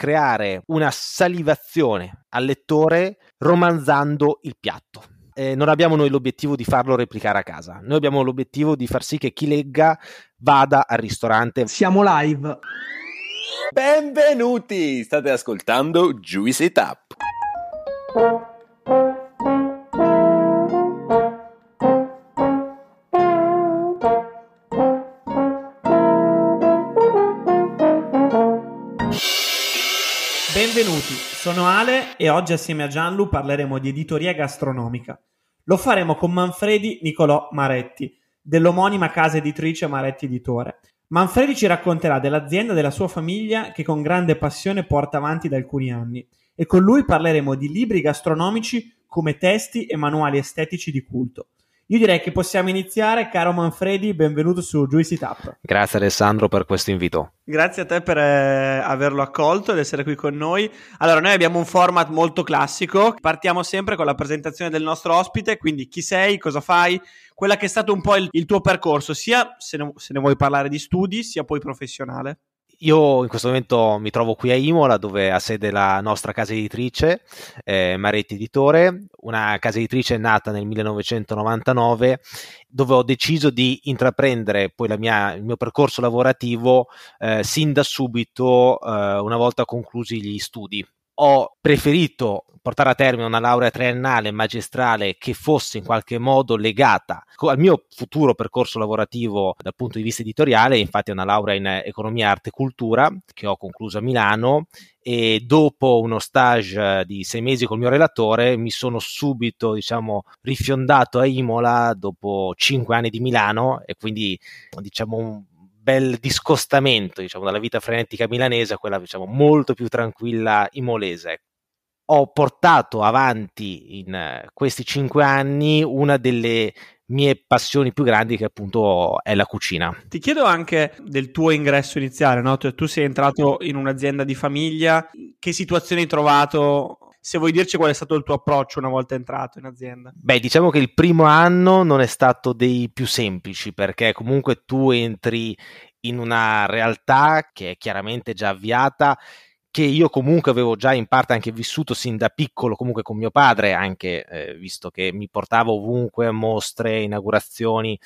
creare una salivazione al lettore romanzando il piatto. Eh, non abbiamo noi l'obiettivo di farlo replicare a casa, noi abbiamo l'obiettivo di far sì che chi legga vada al ristorante. Siamo live. Benvenuti! State ascoltando Juice It Benvenuti, sono Ale e oggi assieme a Gianlu parleremo di editoria gastronomica. Lo faremo con Manfredi Nicolò Maretti, dell'omonima casa editrice Maretti Editore. Manfredi ci racconterà dell'azienda della sua famiglia che con grande passione porta avanti da alcuni anni e con lui parleremo di libri gastronomici come testi e manuali estetici di culto. Io direi che possiamo iniziare, caro Manfredi, benvenuto su Juicy Tap. Grazie Alessandro per questo invito. Grazie a te per eh, averlo accolto ed essere qui con noi. Allora, noi abbiamo un format molto classico, partiamo sempre con la presentazione del nostro ospite, quindi chi sei, cosa fai, quella che è stato un po' il, il tuo percorso, sia se ne, se ne vuoi parlare di studi, sia poi professionale. Io in questo momento mi trovo qui a Imola dove ha sede la nostra casa editrice, eh, Maretti Editore, una casa editrice nata nel 1999 dove ho deciso di intraprendere poi mia, il mio percorso lavorativo eh, sin da subito eh, una volta conclusi gli studi ho preferito portare a termine una laurea triennale magistrale che fosse in qualche modo legata al mio futuro percorso lavorativo dal punto di vista editoriale, infatti è una laurea in economia, arte e cultura che ho concluso a Milano e dopo uno stage di sei mesi col mio relatore mi sono subito diciamo rifiondato a Imola dopo cinque anni di Milano e quindi diciamo bel discostamento diciamo, dalla vita frenetica milanese a quella diciamo, molto più tranquilla imolese. Ho portato avanti in eh, questi cinque anni una delle mie passioni più grandi che appunto è la cucina. Ti chiedo anche del tuo ingresso iniziale, no? tu, tu sei entrato in un'azienda di famiglia, che situazione hai trovato se vuoi dirci qual è stato il tuo approccio una volta entrato in azienda. Beh, diciamo che il primo anno non è stato dei più semplici perché comunque tu entri in una realtà che è chiaramente già avviata che io comunque avevo già in parte anche vissuto sin da piccolo comunque con mio padre anche eh, visto che mi portava ovunque a mostre, inaugurazioni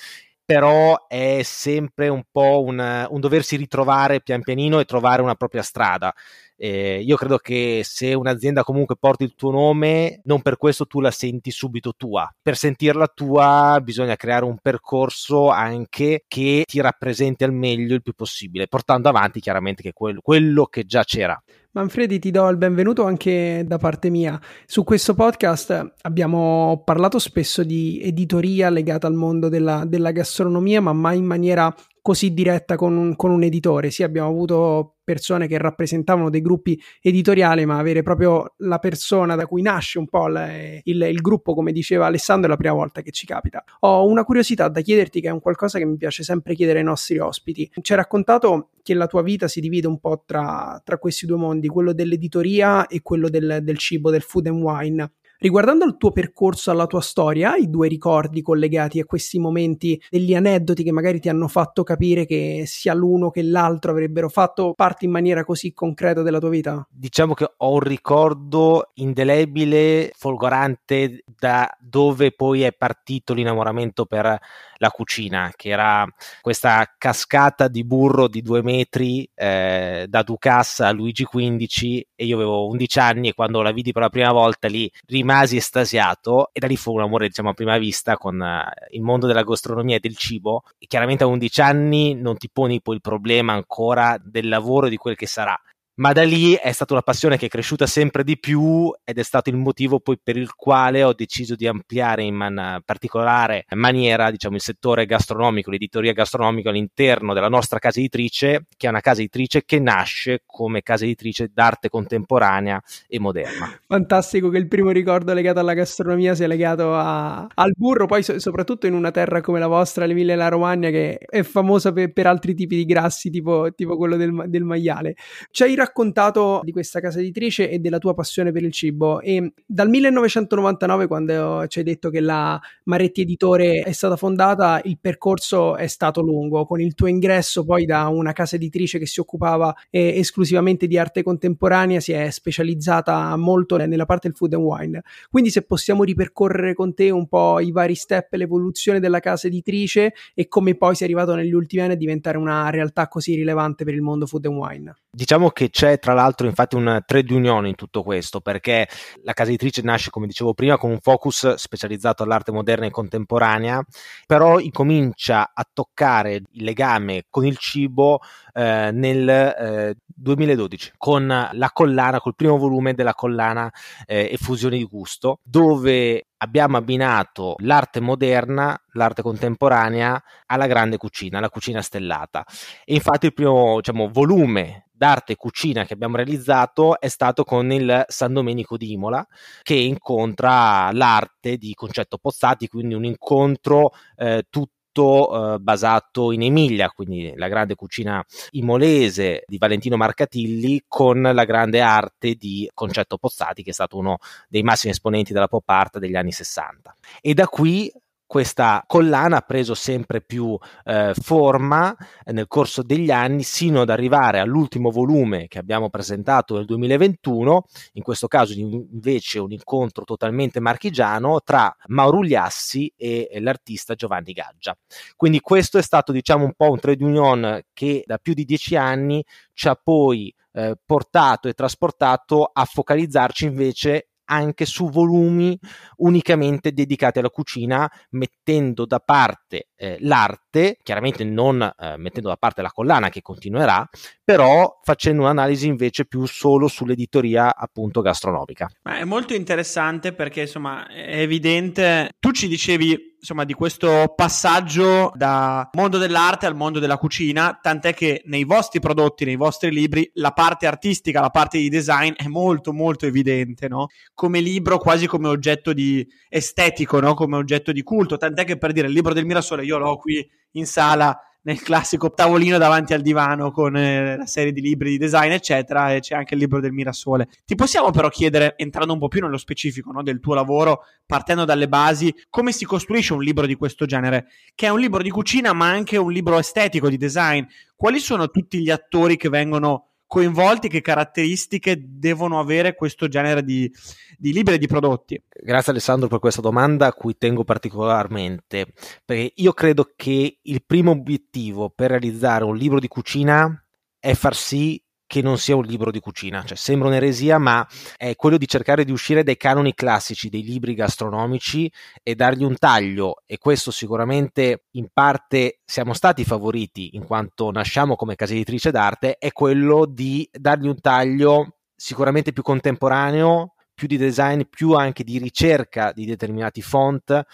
però è sempre un po' un, un doversi ritrovare pian pianino e trovare una propria strada eh, io credo che se un'azienda comunque porti il tuo nome, non per questo tu la senti subito tua. Per sentirla tua bisogna creare un percorso anche che ti rappresenti al meglio il più possibile, portando avanti chiaramente che quello, quello che già c'era. Manfredi, ti do il benvenuto anche da parte mia. Su questo podcast abbiamo parlato spesso di editoria legata al mondo della, della gastronomia, ma mai in maniera così diretta con un, con un editore. Sì, abbiamo avuto persone che rappresentavano dei gruppi editoriali, ma avere proprio la persona da cui nasce un po' il, il, il, gruppo, come diceva Alessandro, è la prima volta che ci capita. Ho una curiosità da chiederti, che è un qualcosa che mi piace sempre chiedere ai nostri ospiti. Ci hai raccontato che la tua vita si divide un po' tra, tra questi due mondi, quello dell'editoria e quello del, del cibo, del food and wine. Riguardando il tuo percorso alla tua storia, hai due ricordi collegati a questi momenti, degli aneddoti che magari ti hanno fatto capire che sia l'uno che l'altro avrebbero fatto parte in maniera così concreta della tua vita? Diciamo che ho un ricordo indelebile, folgorante da dove poi è partito l'innamoramento per la cucina, che era questa cascata di burro di due metri eh, da Ducasse a Luigi XV e io avevo 11 anni e quando la vidi per la prima volta lì rimasi estasiato e da lì fu un amore diciamo a prima vista con uh, il mondo della gastronomia e del cibo. E chiaramente a 11 anni non ti poni poi il problema ancora del lavoro e di quel che sarà ma da lì è stata una passione che è cresciuta sempre di più ed è stato il motivo poi per il quale ho deciso di ampliare in man- particolare maniera diciamo, il settore gastronomico, l'editoria gastronomica all'interno della nostra casa editrice, che è una casa editrice che nasce come casa editrice d'arte contemporanea e moderna. Fantastico che il primo ricordo legato alla gastronomia sia legato a- al burro, poi so- soprattutto in una terra come la vostra, l'Emilia e la Romagna, che è famosa per, per altri tipi di grassi, tipo, tipo quello del, del maiale. Ci hai raccontato di questa casa editrice e della tua passione per il cibo. E dal 1999 quando ci hai detto che la Maretti Editore è stata fondata il percorso è stato lungo. Con il tuo ingresso poi da una casa editrice che si occupava eh, esclusivamente di arte contemporanea si è specializzata molto nella parte del food and wine. Quindi se possiamo ripercorrere con te un po' i vari step l'evoluzione della casa editrice e come poi è arrivato negli ultimi anni a diventare una realtà così rilevante per il mondo food and wine. Diciamo che c'è tra l'altro infatti un trade union in tutto questo perché la casa editrice nasce come dicevo prima con un focus specializzato all'arte moderna e contemporanea però incomincia a toccare il legame con il cibo eh, nel eh, 2012 con la collana, col primo volume della collana eh, Effusioni di gusto dove abbiamo abbinato l'arte moderna, l'arte contemporanea alla grande cucina, la cucina stellata. E infatti il primo diciamo, volume d'arte e cucina che abbiamo realizzato è stato con il San Domenico di Imola, che incontra l'arte di Concetto Pozzati, quindi un incontro eh, tutto eh, basato in Emilia, quindi la grande cucina imolese di Valentino Marcatilli con la grande arte di Concetto Pozzati, che è stato uno dei massimi esponenti della pop art degli anni 60. E da qui questa collana ha preso sempre più eh, forma nel corso degli anni sino ad arrivare all'ultimo volume che abbiamo presentato nel 2021, in questo caso invece un incontro totalmente marchigiano tra Mauro Ugliassi e l'artista Giovanni Gaggia. Quindi questo è stato diciamo un po' un trade union che da più di dieci anni ci ha poi eh, portato e trasportato a focalizzarci invece anche su volumi unicamente dedicati alla cucina, mettendo da parte eh, l'arte, chiaramente non eh, mettendo da parte la collana che continuerà, però facendo un'analisi invece più solo sull'editoria appunto gastronomica. Ma è molto interessante perché insomma è evidente, tu ci dicevi insomma di questo passaggio da mondo dell'arte al mondo della cucina, tant'è che nei vostri prodotti, nei vostri libri, la parte artistica, la parte di design è molto molto evidente, no? Come libro, quasi come oggetto di estetico, no? Come oggetto di culto, tant'è che per dire il libro del Mirasole io l'ho qui in sala nel classico tavolino davanti al divano con eh, la serie di libri di design, eccetera, e c'è anche il libro del Mirasole. Ti possiamo però chiedere, entrando un po' più nello specifico no, del tuo lavoro, partendo dalle basi, come si costruisce un libro di questo genere, che è un libro di cucina ma anche un libro estetico di design? Quali sono tutti gli attori che vengono coinvolti, che caratteristiche devono avere questo genere di, di libri e di prodotti? Grazie Alessandro per questa domanda a cui tengo particolarmente, perché io credo che il primo obiettivo per realizzare un libro di cucina è far sì che non sia un libro di cucina, cioè sembra un'eresia, ma è quello di cercare di uscire dai canoni classici dei libri gastronomici e dargli un taglio. E questo sicuramente in parte siamo stati favoriti in quanto nasciamo come casa editrice d'arte, è quello di dargli un taglio sicuramente più contemporaneo, più di design, più anche di ricerca di determinati font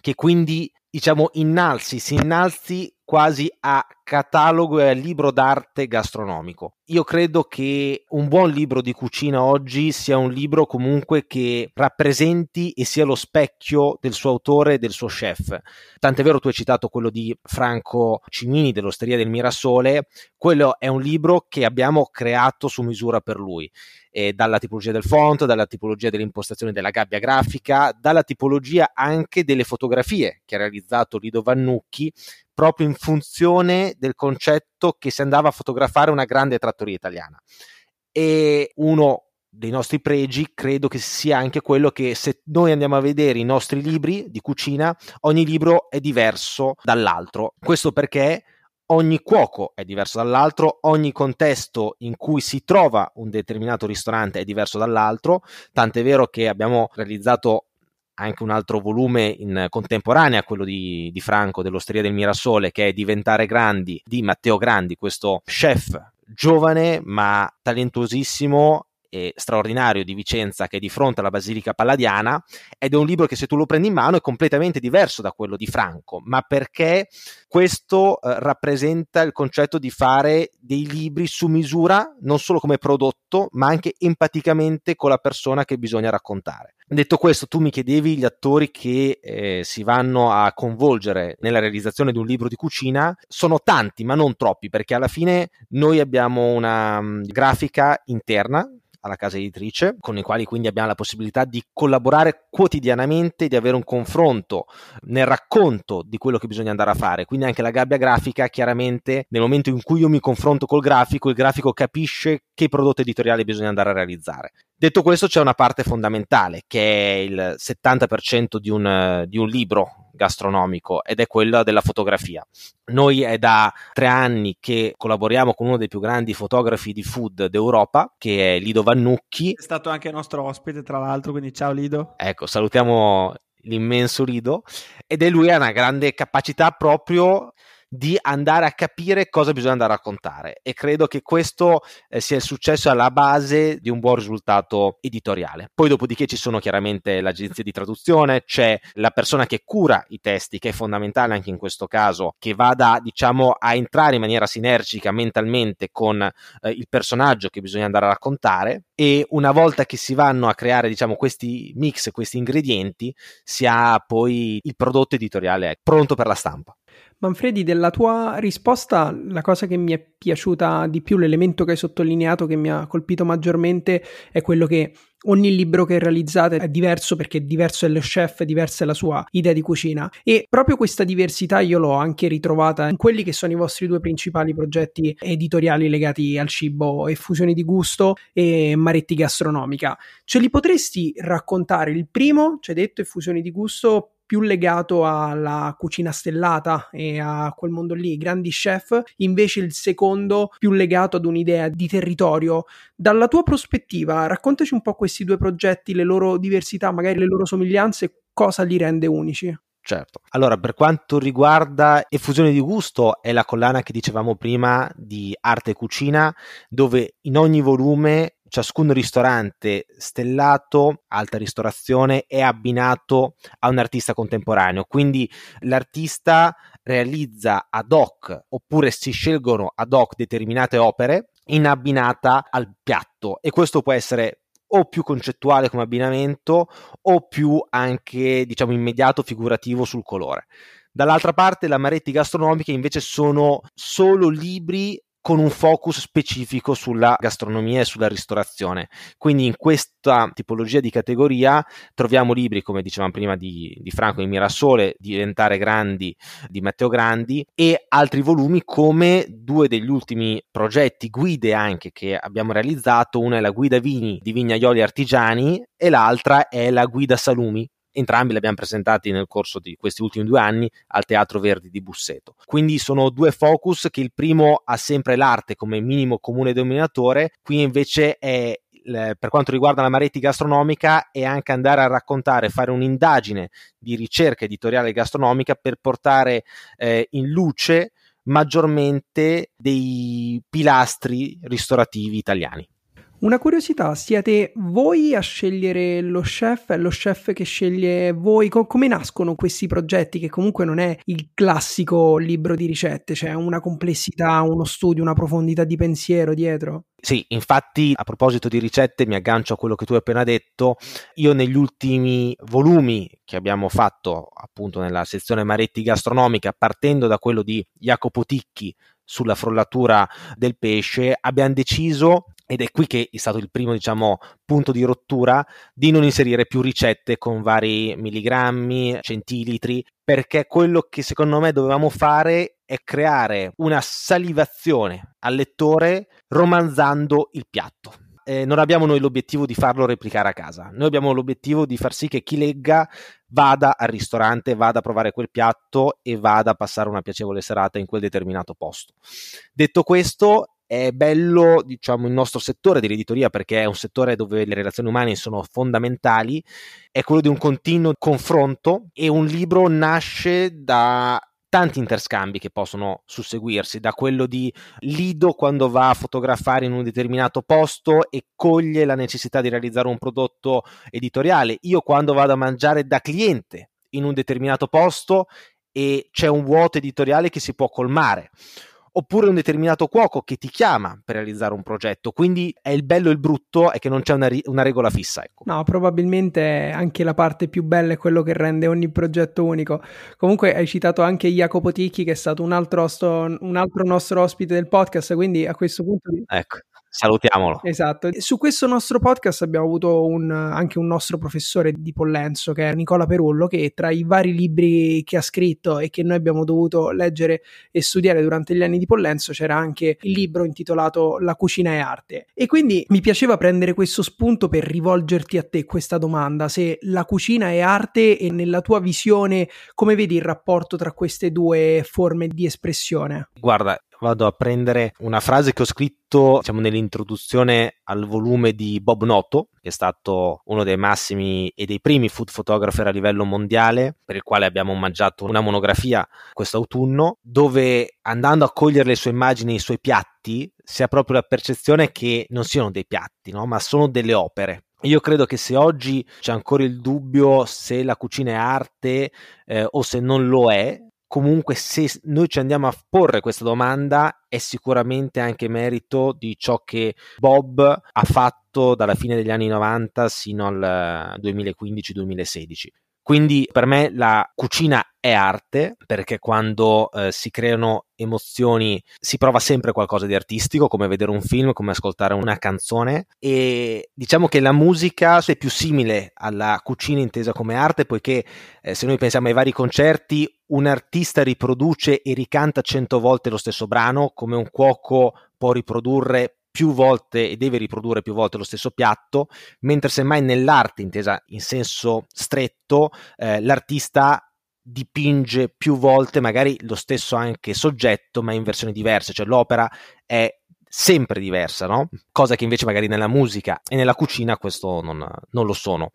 che quindi diciamo innalzi, si innalzi quasi a catalogo e a libro d'arte gastronomico. Io credo che un buon libro di cucina oggi sia un libro comunque che rappresenti e sia lo specchio del suo autore e del suo chef. Tant'è vero tu hai citato quello di Franco Cimini dell'Osteria del Mirasole, quello è un libro che abbiamo creato su misura per lui. E dalla tipologia del font, dalla tipologia dell'impostazione della gabbia grafica, dalla tipologia anche delle fotografie che ha realizzato Lido Vannucchi proprio in funzione del concetto che si andava a fotografare una grande trattoria italiana. E uno dei nostri pregi credo che sia anche quello che se noi andiamo a vedere i nostri libri di cucina, ogni libro è diverso dall'altro. Questo perché ogni cuoco è diverso dall'altro, ogni contesto in cui si trova un determinato ristorante è diverso dall'altro, tant'è vero che abbiamo realizzato anche un altro volume in contemporanea, quello di, di Franco dell'Osteria del Mirasole, che è Diventare Grandi di Matteo Grandi, questo chef giovane ma talentuosissimo eh, straordinario di Vicenza che è di fronte alla Basilica Palladiana ed è un libro che se tu lo prendi in mano è completamente diverso da quello di Franco, ma perché questo eh, rappresenta il concetto di fare dei libri su misura, non solo come prodotto, ma anche empaticamente con la persona che bisogna raccontare. Detto questo, tu mi chiedevi gli attori che eh, si vanno a convolgere nella realizzazione di un libro di cucina. Sono tanti, ma non troppi, perché alla fine noi abbiamo una um, grafica interna alla casa editrice, con i quali quindi abbiamo la possibilità di collaborare quotidianamente, di avere un confronto nel racconto di quello che bisogna andare a fare. Quindi anche la gabbia grafica, chiaramente, nel momento in cui io mi confronto col grafico, il grafico capisce che prodotto editoriale bisogna andare a realizzare. Detto questo, c'è una parte fondamentale che è il 70% di un, di un libro gastronomico ed è quella della fotografia. Noi è da tre anni che collaboriamo con uno dei più grandi fotografi di food d'Europa, che è Lido Vannucchi. È stato anche nostro ospite, tra l'altro, quindi ciao Lido. Ecco, salutiamo l'immenso Lido ed è lui ha una grande capacità proprio di andare a capire cosa bisogna andare a raccontare e credo che questo eh, sia il successo alla base di un buon risultato editoriale. Poi dopodiché ci sono chiaramente l'agenzia di traduzione, c'è la persona che cura i testi che è fondamentale anche in questo caso, che vada diciamo a entrare in maniera sinergica mentalmente con eh, il personaggio che bisogna andare a raccontare e una volta che si vanno a creare diciamo questi mix, questi ingredienti, si ha poi il prodotto editoriale pronto per la stampa. Manfredi, della tua risposta, la cosa che mi è piaciuta di più, l'elemento che hai sottolineato che mi ha colpito maggiormente è quello che ogni libro che realizzate è diverso perché diverso è lo chef, diversa è la sua idea di cucina e proprio questa diversità io l'ho anche ritrovata in quelli che sono i vostri due principali progetti editoriali legati al cibo, Effusioni di gusto e Maretti gastronomica. Ce li potresti raccontare? Il primo, ci hai detto Effusioni di gusto, più legato alla cucina stellata e a quel mondo lì, grandi chef, invece il secondo più legato ad un'idea di territorio. Dalla tua prospettiva, raccontaci un po' questi due progetti, le loro diversità, magari le loro somiglianze, cosa li rende unici? Certo. Allora, per quanto riguarda Effusione di gusto, è la collana che dicevamo prima di arte e cucina, dove in ogni volume ciascun ristorante stellato, alta ristorazione, è abbinato a un artista contemporaneo. Quindi l'artista realizza ad hoc oppure si scelgono ad hoc determinate opere in abbinata al piatto e questo può essere o più concettuale come abbinamento o più anche diciamo immediato figurativo sul colore. Dall'altra parte, la Maretti gastronomiche invece sono solo libri con un focus specifico sulla gastronomia e sulla ristorazione. Quindi in questa tipologia di categoria troviamo libri, come dicevamo prima, di, di Franco di Mirasole, Diventare Grandi di Matteo Grandi e altri volumi come due degli ultimi progetti, guide anche che abbiamo realizzato. Una è la guida vini di vignaioli artigiani e l'altra è la guida salumi entrambi li abbiamo presentati nel corso di questi ultimi due anni al Teatro Verdi di Busseto. Quindi sono due focus che il primo ha sempre l'arte come minimo comune denominatore, qui invece è per quanto riguarda la Maretti gastronomica è anche andare a raccontare, fare un'indagine di ricerca editoriale gastronomica per portare eh, in luce maggiormente dei pilastri ristorativi italiani. Una curiosità, siete voi a scegliere lo chef, è lo chef che sceglie voi? Co- come nascono questi progetti che comunque non è il classico libro di ricette, c'è cioè una complessità, uno studio, una profondità di pensiero dietro? Sì, infatti a proposito di ricette mi aggancio a quello che tu hai appena detto, io negli ultimi volumi che abbiamo fatto appunto nella sezione Maretti gastronomica, partendo da quello di Jacopo Ticchi sulla frollatura del pesce, abbiamo deciso ed è qui che è stato il primo, diciamo, punto di rottura di non inserire più ricette con vari milligrammi, centilitri, perché quello che secondo me dovevamo fare è creare una salivazione al lettore romanzando il piatto. Eh, non abbiamo noi l'obiettivo di farlo replicare a casa, noi abbiamo l'obiettivo di far sì che chi legga vada al ristorante, vada a provare quel piatto e vada a passare una piacevole serata in quel determinato posto. Detto questo, è bello, diciamo, il nostro settore dell'editoria perché è un settore dove le relazioni umane sono fondamentali, è quello di un continuo confronto e un libro nasce da tanti interscambi che possono susseguirsi, da quello di Lido quando va a fotografare in un determinato posto e coglie la necessità di realizzare un prodotto editoriale, io quando vado a mangiare da cliente in un determinato posto e c'è un vuoto editoriale che si può colmare oppure un determinato cuoco che ti chiama per realizzare un progetto. Quindi è il bello e il brutto è che non c'è una, ri- una regola fissa. Ecco. No, probabilmente anche la parte più bella è quello che rende ogni progetto unico. Comunque hai citato anche Jacopo Ticchi che è stato un altro, sto- un altro nostro ospite del podcast, quindi a questo punto... Ecco salutiamolo. Esatto. Su questo nostro podcast abbiamo avuto un, anche un nostro professore di Pollenzo, che è Nicola Perullo, che tra i vari libri che ha scritto e che noi abbiamo dovuto leggere e studiare durante gli anni di Pollenzo, c'era anche il libro intitolato La cucina è arte. E quindi mi piaceva prendere questo spunto per rivolgerti a te questa domanda, se la cucina è arte e nella tua visione come vedi il rapporto tra queste due forme di espressione? Guarda, vado a prendere una frase che ho scritto diciamo, nell'introduzione al volume di Bob Noto, che è stato uno dei massimi e dei primi food photographer a livello mondiale, per il quale abbiamo omaggiato una monografia quest'autunno, dove andando a cogliere le sue immagini i suoi piatti si ha proprio la percezione che non siano dei piatti, no? ma sono delle opere. Io credo che se oggi c'è ancora il dubbio se la cucina è arte eh, o se non lo è, comunque se noi ci andiamo a porre questa domanda è sicuramente anche merito di ciò che Bob ha fatto dalla fine degli anni 90 sino al 2015-2016. Quindi per me la cucina è arte perché quando eh, si creano emozioni si prova sempre qualcosa di artistico, come vedere un film, come ascoltare una canzone. E diciamo che la musica è più simile alla cucina intesa come arte poiché eh, se noi pensiamo ai vari concerti un artista riproduce e ricanta cento volte lo stesso brano come un cuoco può riprodurre più volte e deve riprodurre più volte lo stesso piatto, mentre semmai nell'arte, intesa in senso stretto, eh, l'artista dipinge più volte magari lo stesso anche soggetto, ma in versioni diverse, cioè l'opera è sempre diversa, no? Cosa che invece magari nella musica e nella cucina questo non, non lo sono.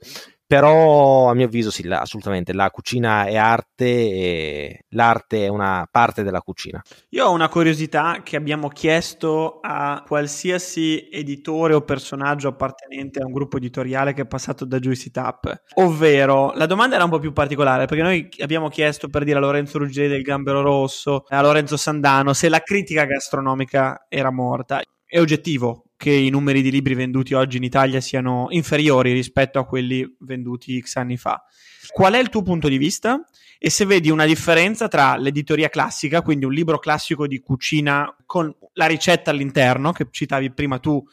Però a mio avviso sì, assolutamente, la cucina è arte e l'arte è una parte della cucina. Io ho una curiosità che abbiamo chiesto a qualsiasi editore o personaggio appartenente a un gruppo editoriale che è passato da Juicy Tap, ovvero la domanda era un po' più particolare perché noi abbiamo chiesto per dire a Lorenzo Ruggeri del Gambero Rosso, a Lorenzo Sandano se la critica gastronomica era morta. È oggettivo, che i numeri di libri venduti oggi in Italia siano inferiori rispetto a quelli venduti X anni fa. Qual è il tuo punto di vista? E se vedi una differenza tra l'editoria classica, quindi un libro classico di cucina con la ricetta all'interno, che citavi prima tu,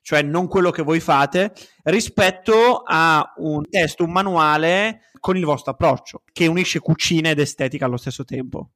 cioè non quello che voi fate, rispetto a un testo, un manuale con il vostro approccio, che unisce cucina ed estetica allo stesso tempo.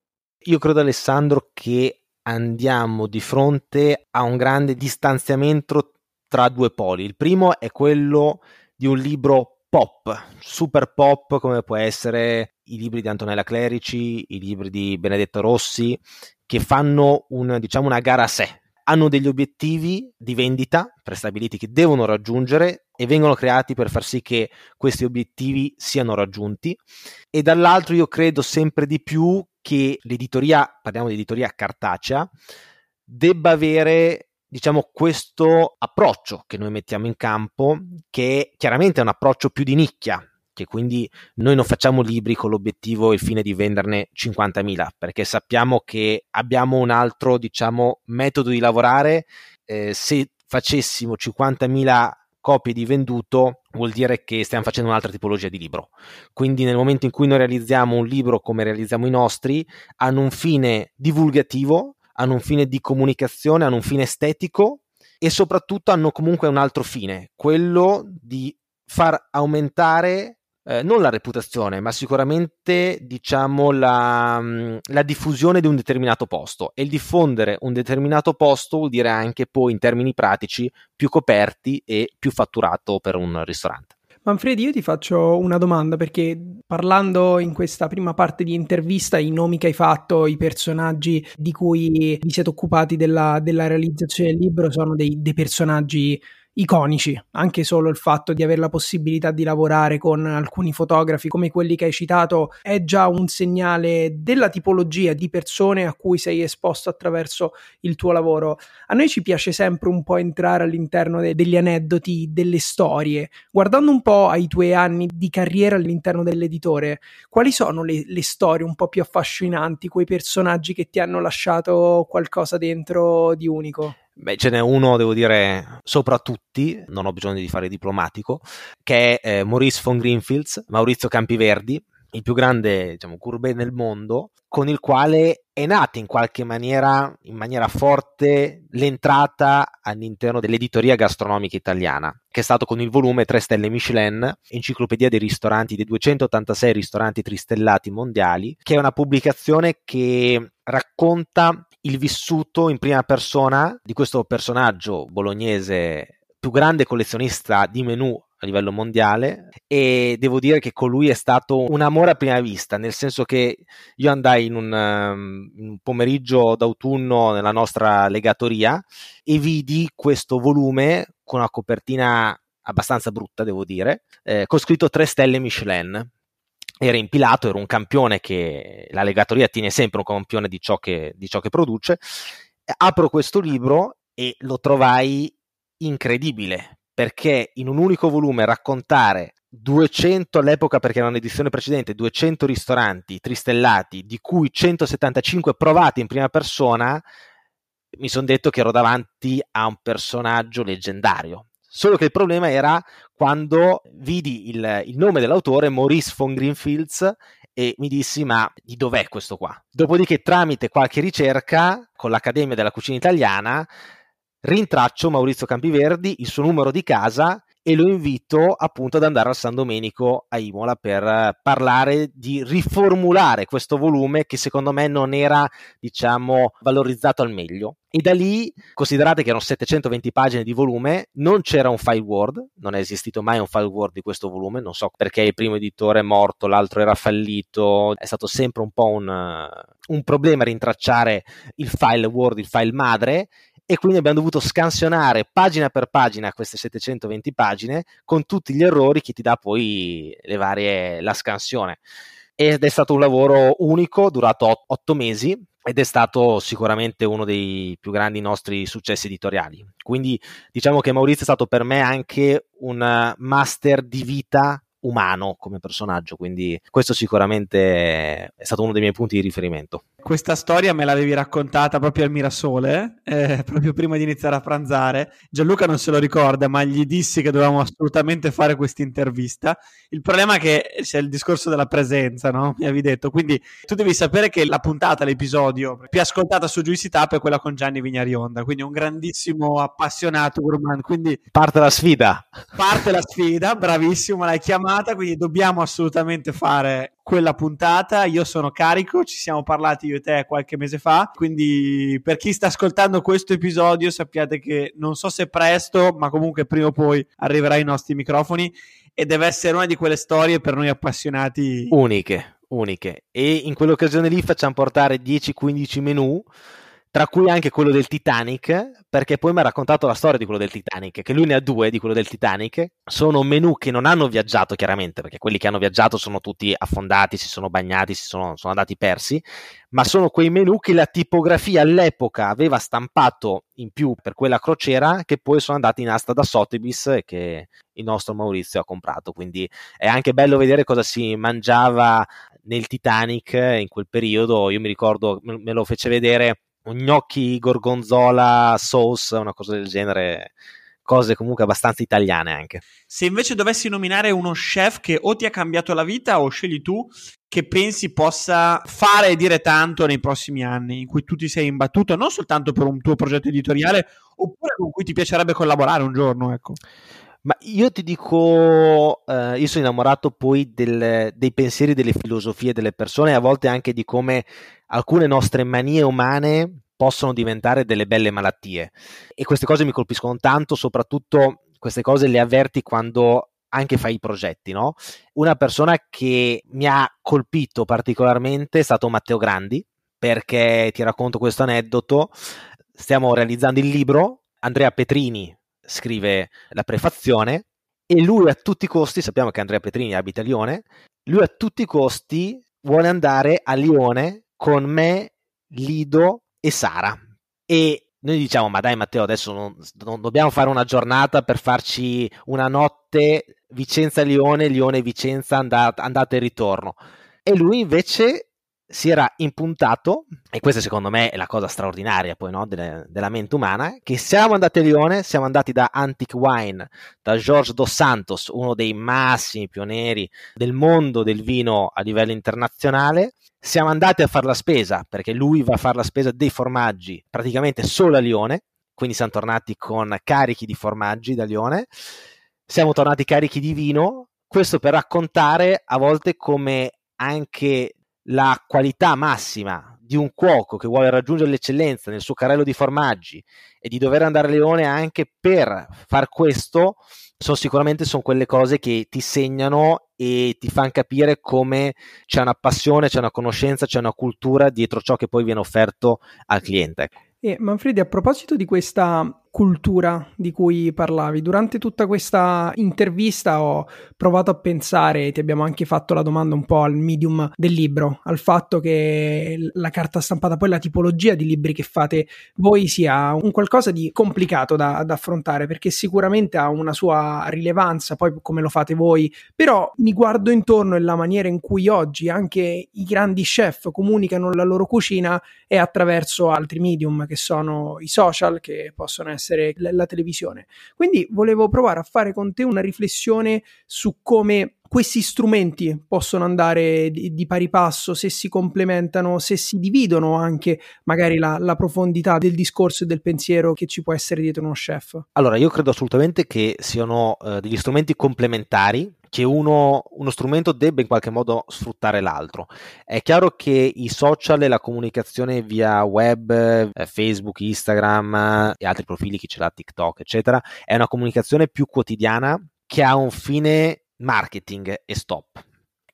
Io credo, Alessandro, che andiamo di fronte a un grande distanziamento tra due poli. Il primo è quello di un libro pop, super pop come può essere i libri di Antonella Clerici, i libri di Benedetto Rossi, che fanno un, diciamo, una gara a sé. Hanno degli obiettivi di vendita prestabiliti che devono raggiungere e vengono creati per far sì che questi obiettivi siano raggiunti. E dall'altro io credo sempre di più che l'editoria, parliamo di editoria cartacea, debba avere diciamo questo approccio che noi mettiamo in campo che chiaramente è un approccio più di nicchia che quindi noi non facciamo libri con l'obiettivo e il fine di venderne 50.000 perché sappiamo che abbiamo un altro diciamo metodo di lavorare eh, se facessimo 50.000 copie di venduto vuol dire che stiamo facendo un'altra tipologia di libro. Quindi nel momento in cui noi realizziamo un libro come realizziamo i nostri, hanno un fine divulgativo, hanno un fine di comunicazione, hanno un fine estetico e soprattutto hanno comunque un altro fine, quello di far aumentare eh, non la reputazione, ma sicuramente diciamo la, mm, la, diffusione di un determinato posto. E il diffondere un determinato posto vuol dire anche poi in termini pratici più coperti e più fatturato per un ristorante. Manfredi, io ti faccio una domanda perché parlando in questa prima parte di intervista, i nomi che hai fatto, i personaggi di cui vi siete occupati della, della realizzazione del libro sono dei, dei personaggi iconici, anche solo il fatto di avere la possibilità di lavorare con alcuni fotografi come quelli che hai citato è già un segnale della tipologia di persone a cui sei esposto attraverso il tuo lavoro. A noi ci piace sempre un po' entrare all'interno de- degli aneddoti, delle storie. Guardando un po' ai tuoi anni di carriera all'interno dell'editore, quali sono le, le storie un po' più affascinanti, quei personaggi che ti hanno lasciato qualcosa dentro di unico? Beh, ce n'è uno, devo dire, sopra tutti, non ho bisogno di fare diplomatico, che è eh, Maurice von Greenfields, Maurizio Campiverdi, il più grande diciamo, curbe nel mondo, con il quale è nata in qualche maniera, in maniera forte, l'entrata all'interno dell'editoria gastronomica italiana, che è stato con il volume 3 stelle Michelin, enciclopedia dei ristoranti, dei 286 ristoranti tristellati mondiali, che è una pubblicazione che racconta il vissuto in prima persona di questo personaggio bolognese più grande collezionista di menù a livello mondiale e devo dire che con lui è stato un amore a prima vista, nel senso che io andai in un, um, un pomeriggio d'autunno nella nostra legatoria e vidi questo volume con una copertina abbastanza brutta, devo dire, eh, con scritto 3 stelle Michelin era impilato, era un campione che la legatoria tiene sempre un campione di ciò che, di ciò che produce. Apro questo libro e lo trovai incredibile perché in un unico volume raccontare 200 all'epoca perché era un'edizione precedente 200 ristoranti tristellati di cui 175 provati in prima persona mi sono detto che ero davanti a un personaggio leggendario Solo che il problema era quando vidi il, il nome dell'autore, Maurice von Greenfields, e mi dissi ma di dov'è questo qua? Dopodiché tramite qualche ricerca con l'Accademia della Cucina Italiana rintraccio Maurizio Campiverdi, il suo numero di casa e lo invito appunto ad andare al San Domenico a Imola per parlare di riformulare questo volume che secondo me non era diciamo valorizzato al meglio. E da lì considerate che erano 720 pagine di volume non c'era un file word non è esistito mai un file word di questo volume non so perché il primo editore è morto l'altro era fallito è stato sempre un po' un, un problema rintracciare il file word il file madre e quindi abbiamo dovuto scansionare pagina per pagina queste 720 pagine con tutti gli errori che ti dà poi varie, la scansione. Ed è stato un lavoro unico, durato otto mesi, ed è stato sicuramente uno dei più grandi nostri successi editoriali. Quindi diciamo che Maurizio è stato per me anche un master di vita umano come personaggio, quindi questo sicuramente è stato uno dei miei punti di riferimento. Questa storia me l'avevi raccontata proprio al Mirasole, eh, proprio prima di iniziare a pranzare. Gianluca non se lo ricorda, ma gli dissi che dovevamo assolutamente fare questa intervista. Il problema è che c'è il discorso della presenza, no? Mi avevi detto. Quindi tu devi sapere che la puntata, l'episodio più ascoltata su Juicy Tap è quella con Gianni Vignarionda, quindi un grandissimo appassionato gourmand. Quindi parte la sfida. Parte la sfida, bravissimo, l'hai chiamata, quindi dobbiamo assolutamente fare quella puntata. Io sono carico, ci siamo parlati io e te qualche mese fa, quindi per chi sta ascoltando questo episodio sappiate che non so se presto, ma comunque prima o poi arriverà ai nostri microfoni e deve essere una di quelle storie per noi appassionati uniche, uniche. E in quell'occasione lì facciamo portare 10-15 menù tra cui anche quello del Titanic, perché poi mi ha raccontato la storia di quello del Titanic, che lui ne ha due di quello del Titanic. Sono menù che non hanno viaggiato chiaramente, perché quelli che hanno viaggiato sono tutti affondati, si sono bagnati, si sono, sono andati persi, ma sono quei menù che la tipografia all'epoca aveva stampato in più per quella crociera, che poi sono andati in asta da Sotheby's che il nostro Maurizio ha comprato. Quindi è anche bello vedere cosa si mangiava nel Titanic in quel periodo. Io mi ricordo, me lo fece vedere gnocchi gorgonzola sauce, una cosa del genere, cose comunque abbastanza italiane anche. Se invece dovessi nominare uno chef che o ti ha cambiato la vita o scegli tu, che pensi possa fare e dire tanto nei prossimi anni, in cui tu ti sei imbattuto non soltanto per un tuo progetto editoriale, oppure con cui ti piacerebbe collaborare un giorno, ecco. Ma io ti dico, eh, io sono innamorato poi del, dei pensieri, delle filosofie delle persone a volte anche di come alcune nostre manie umane possono diventare delle belle malattie. E queste cose mi colpiscono tanto, soprattutto queste cose le avverti quando anche fai i progetti, no? Una persona che mi ha colpito particolarmente è stato Matteo Grandi, perché ti racconto questo aneddoto. Stiamo realizzando il libro, Andrea Petrini scrive la prefazione e lui a tutti i costi, sappiamo che Andrea Petrini abita a Lione, lui a tutti i costi vuole andare a Lione con me, Lido e Sara. E noi diciamo, ma dai Matteo, adesso non, non dobbiamo fare una giornata per farci una notte Vicenza-Lione, Lione-Vicenza, andata, andata e ritorno. E lui invece si era impuntato, e questa secondo me è la cosa straordinaria poi no, delle, della mente umana, che siamo andati a Lione, siamo andati da Antique Wine, da George Dos Santos, uno dei massimi pionieri del mondo del vino a livello internazionale, siamo andati a fare la spesa, perché lui va a fare la spesa dei formaggi praticamente solo a Lione, quindi siamo tornati con carichi di formaggi da Lione, siamo tornati carichi di vino, questo per raccontare a volte come anche la qualità massima di un cuoco che vuole raggiungere l'eccellenza nel suo carrello di formaggi e di dover andare a Leone anche per far questo, sono sicuramente sono quelle cose che ti segnano e ti fanno capire come c'è una passione, c'è una conoscenza, c'è una cultura dietro ciò che poi viene offerto al cliente. E Manfredi, a proposito di questa cultura di cui parlavi. Durante tutta questa intervista ho provato a pensare, ti abbiamo anche fatto la domanda un po' al medium del libro, al fatto che la carta stampata, poi la tipologia di libri che fate voi sia un qualcosa di complicato da, da affrontare, perché sicuramente ha una sua rilevanza, poi come lo fate voi, però mi guardo intorno e la maniera in cui oggi anche i grandi chef comunicano la loro cucina è attraverso altri medium che sono i social, che possono essere essere la televisione. Quindi volevo provare a fare con te una riflessione su come questi strumenti possono andare di, di, pari passo, se si complementano, se si dividono anche magari la, la, profondità del discorso e del pensiero che ci può essere dietro uno chef? Allora, io credo assolutamente che siano uh, degli strumenti complementari che uno, uno, strumento debba in qualche modo sfruttare l'altro. È chiaro che i social e la comunicazione via web, eh, Facebook, Instagram e altri profili, chi ce l'ha, TikTok, eccetera, è una comunicazione più quotidiana che ha un fine marketing e stop.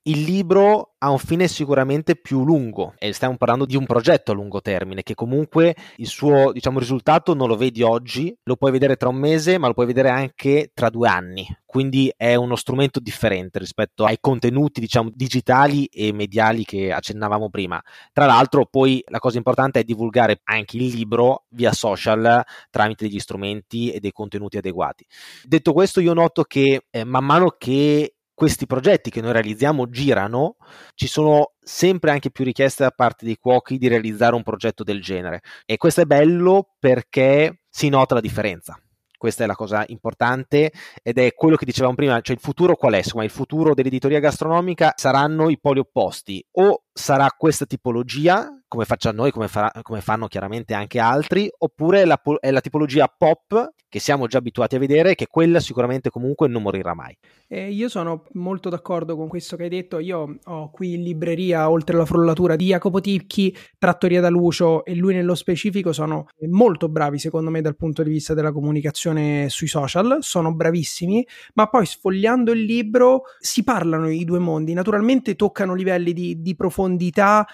Il libro ha un fine sicuramente più lungo e stiamo parlando di un progetto a lungo termine che comunque il suo diciamo, risultato non lo vedi oggi, lo puoi vedere tra un mese ma lo puoi vedere anche tra due anni, quindi è uno strumento differente rispetto ai contenuti diciamo, digitali e mediali che accennavamo prima. Tra l'altro poi la cosa importante è divulgare anche il libro via social tramite degli strumenti e dei contenuti adeguati. Detto questo io noto che eh, man mano che questi progetti che noi realizziamo girano, ci sono sempre anche più richieste da parte dei cuochi di realizzare un progetto del genere. E questo è bello perché si nota la differenza. Questa è la cosa importante ed è quello che dicevamo prima, cioè il futuro qual è? Insomma, il futuro dell'editoria gastronomica saranno i poli opposti o sarà questa tipologia come facciamo noi, come, fa, come, fanno chiaramente anche altri, oppure la, è la tipologia pop che siamo già abituati a vedere, che quella sicuramente comunque non morirà mai. Eh, io sono molto d'accordo con questo che hai detto. Io ho qui in libreria, oltre alla frullatura di Jacopo Ticchi, Trattoria da Lucio e lui nello specifico sono molto bravi secondo me dal punto di vista della comunicazione sui social, sono bravissimi, ma poi sfogliando il libro si parlano i due mondi, naturalmente toccano livelli di, di profondità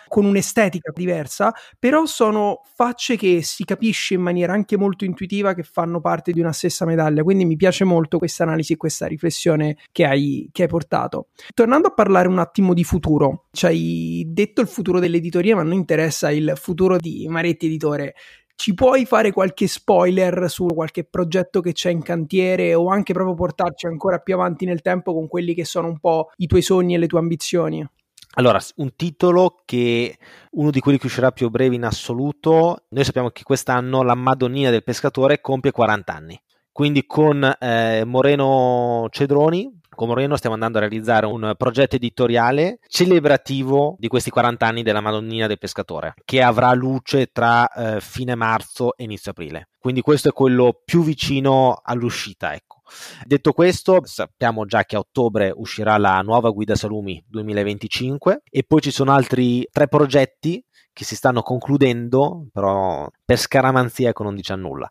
con un'estetica diversa, però sono facce che si capisce in maniera anche molto intuitiva che fanno parte di una stessa medaglia, quindi mi piace molto questa analisi e questa riflessione che hai, che hai portato. Tornando a parlare un attimo di futuro, ci hai detto il futuro dell'editoria, ma a noi interessa il futuro di Maretti Editore. Ci puoi fare qualche spoiler su qualche progetto che c'è in cantiere o anche proprio portarci ancora più avanti nel tempo con quelli che sono un po' i tuoi sogni e le tue ambizioni? Allora, un titolo che uno di quelli che uscirà più breve in assoluto, noi sappiamo che quest'anno la Madonnina del pescatore compie 40 anni. Quindi con eh, Moreno Cedroni, con Moreno stiamo andando a realizzare un progetto editoriale celebrativo di questi 40 anni della Madonnina del Pescatore, che avrà luce tra eh, fine marzo e inizio aprile. Quindi questo è quello più vicino all'uscita, ecco. Detto questo, sappiamo già che a ottobre uscirà la nuova guida salumi 2025 e poi ci sono altri tre progetti che si stanno concludendo, però per scaramanzia ecco non dice nulla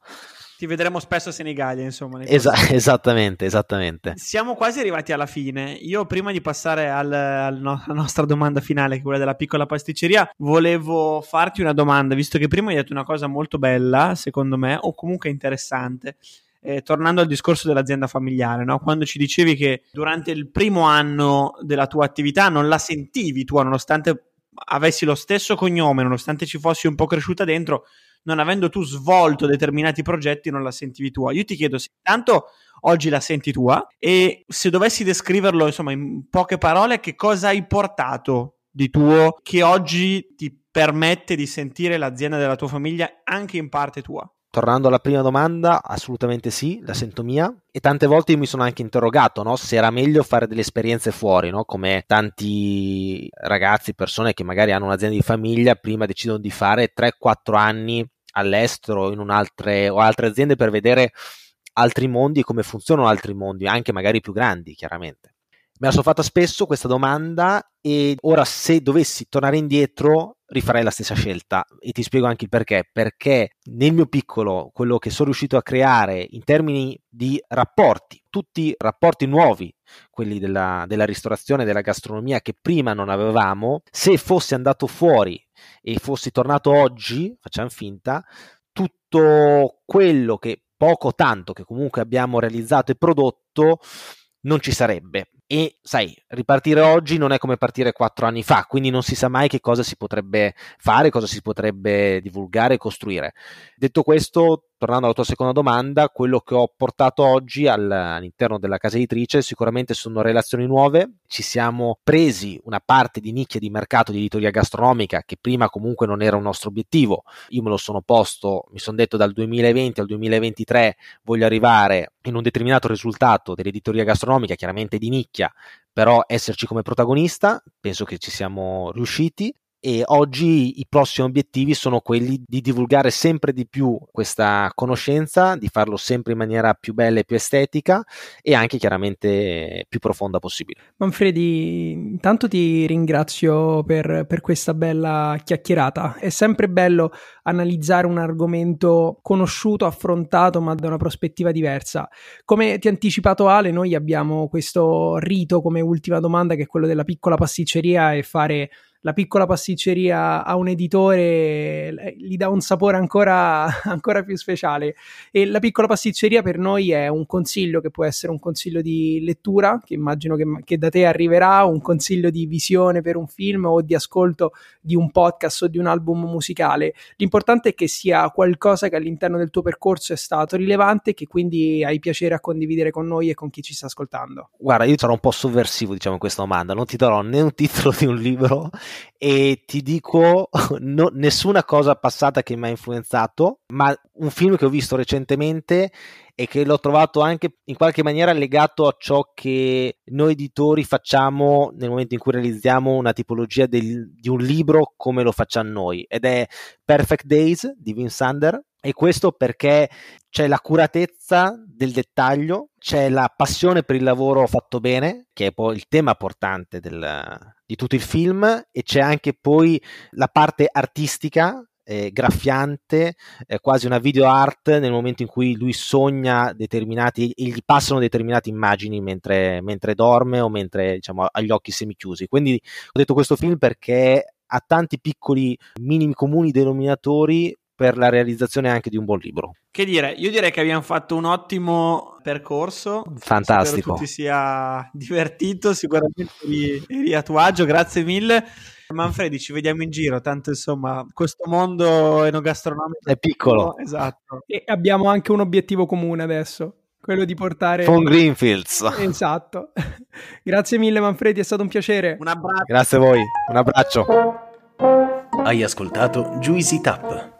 ti vedremo spesso a Senigallia, insomma. Esa- esattamente, esattamente. Siamo quasi arrivati alla fine. Io prima di passare al, al no- alla nostra domanda finale, che è quella della piccola pasticceria, volevo farti una domanda, visto che prima hai detto una cosa molto bella, secondo me, o comunque interessante eh, tornando al discorso dell'azienda familiare, no? quando ci dicevi che durante il primo anno della tua attività non la sentivi tua, nonostante avessi lo stesso cognome, nonostante ci fossi un po' cresciuta dentro, non avendo tu svolto determinati progetti, non la sentivi tua. Io ti chiedo se intanto oggi la senti tua e se dovessi descriverlo insomma in poche parole, che cosa hai portato di tuo che oggi ti permette di sentire l'azienda della tua famiglia anche in parte tua? Tornando alla prima domanda, assolutamente sì, la sento mia. E tante volte mi sono anche interrogato no? se era meglio fare delle esperienze fuori, no? come tanti ragazzi, persone che magari hanno un'azienda di famiglia, prima decidono di fare 3-4 anni all'estero in un'altre, o altre aziende per vedere altri mondi e come funzionano altri mondi, anche magari più grandi, chiaramente. Me la sono fatta spesso questa domanda e ora se dovessi tornare indietro rifarei la stessa scelta e ti spiego anche il perché. Perché nel mio piccolo, quello che sono riuscito a creare in termini di rapporti, tutti rapporti nuovi, quelli della, della ristorazione, della gastronomia che prima non avevamo, se fossi andato fuori e fossi tornato oggi, facciamo finta, tutto quello che poco tanto che comunque abbiamo realizzato e prodotto non ci sarebbe. E sai, ripartire oggi non è come partire quattro anni fa, quindi non si sa mai che cosa si potrebbe fare, cosa si potrebbe divulgare e costruire. Detto questo, tornando alla tua seconda domanda, quello che ho portato oggi al, all'interno della casa editrice sicuramente sono relazioni nuove. Ci siamo presi una parte di nicchia di mercato di editoria gastronomica che prima comunque non era un nostro obiettivo. Io me lo sono posto, mi sono detto dal 2020 al 2023 voglio arrivare in un determinato risultato dell'editoria gastronomica, chiaramente di nicchia, però esserci come protagonista, penso che ci siamo riusciti e oggi i prossimi obiettivi sono quelli di divulgare sempre di più questa conoscenza, di farlo sempre in maniera più bella e più estetica e anche chiaramente più profonda possibile. Manfredi, intanto ti ringrazio per, per questa bella chiacchierata. È sempre bello analizzare un argomento conosciuto, affrontato, ma da una prospettiva diversa. Come ti ha anticipato Ale, noi abbiamo questo rito come ultima domanda che è quello della piccola pasticceria e fare la piccola pasticceria a un editore gli dà un sapore ancora, ancora più speciale. E la piccola pasticceria per noi è un consiglio che può essere un consiglio di lettura, che immagino che, che da te arriverà, un consiglio di visione per un film o di ascolto di un podcast o di un album musicale. L'importante è che sia qualcosa che all'interno del tuo percorso è stato rilevante e che quindi hai piacere a condividere con noi e con chi ci sta ascoltando. Guarda, io sarò un po' sovversivo, diciamo, in questa domanda. Non ti darò né un titolo di un libro e ti dico no, nessuna cosa passata che mi ha influenzato, ma un film che ho visto recentemente e che l'ho trovato anche in qualche maniera legato a ciò che noi editori facciamo nel momento in cui realizziamo una tipologia del, di un libro come lo facciamo noi. Ed è Perfect Days di Vin Sander e questo perché c'è l'accuratezza del dettaglio, c'è la passione per il lavoro fatto bene, che è poi il tema portante del, di tutto il film, e c'è anche poi la parte artistica eh, graffiante, eh, quasi una video art nel momento in cui lui sogna determinati gli passano determinate immagini mentre, mentre dorme o mentre diciamo, ha gli occhi semichiusi. Quindi ho detto questo film perché ha tanti piccoli minimi comuni denominatori per la realizzazione anche di un buon libro. Che dire, io direi che abbiamo fatto un ottimo percorso. Fantastico. Spero tu ti sia divertito, sicuramente eri, eri a tuo agio, grazie mille. Manfredi, ci vediamo in giro, tanto insomma, questo mondo enogastronomico è piccolo. Esatto. E abbiamo anche un obiettivo comune adesso, quello di portare Von Greenfields. Esatto. Grazie mille Manfredi, è stato un piacere. Un abbraccio. Grazie a voi. Un abbraccio. Hai ascoltato Juicy Tap.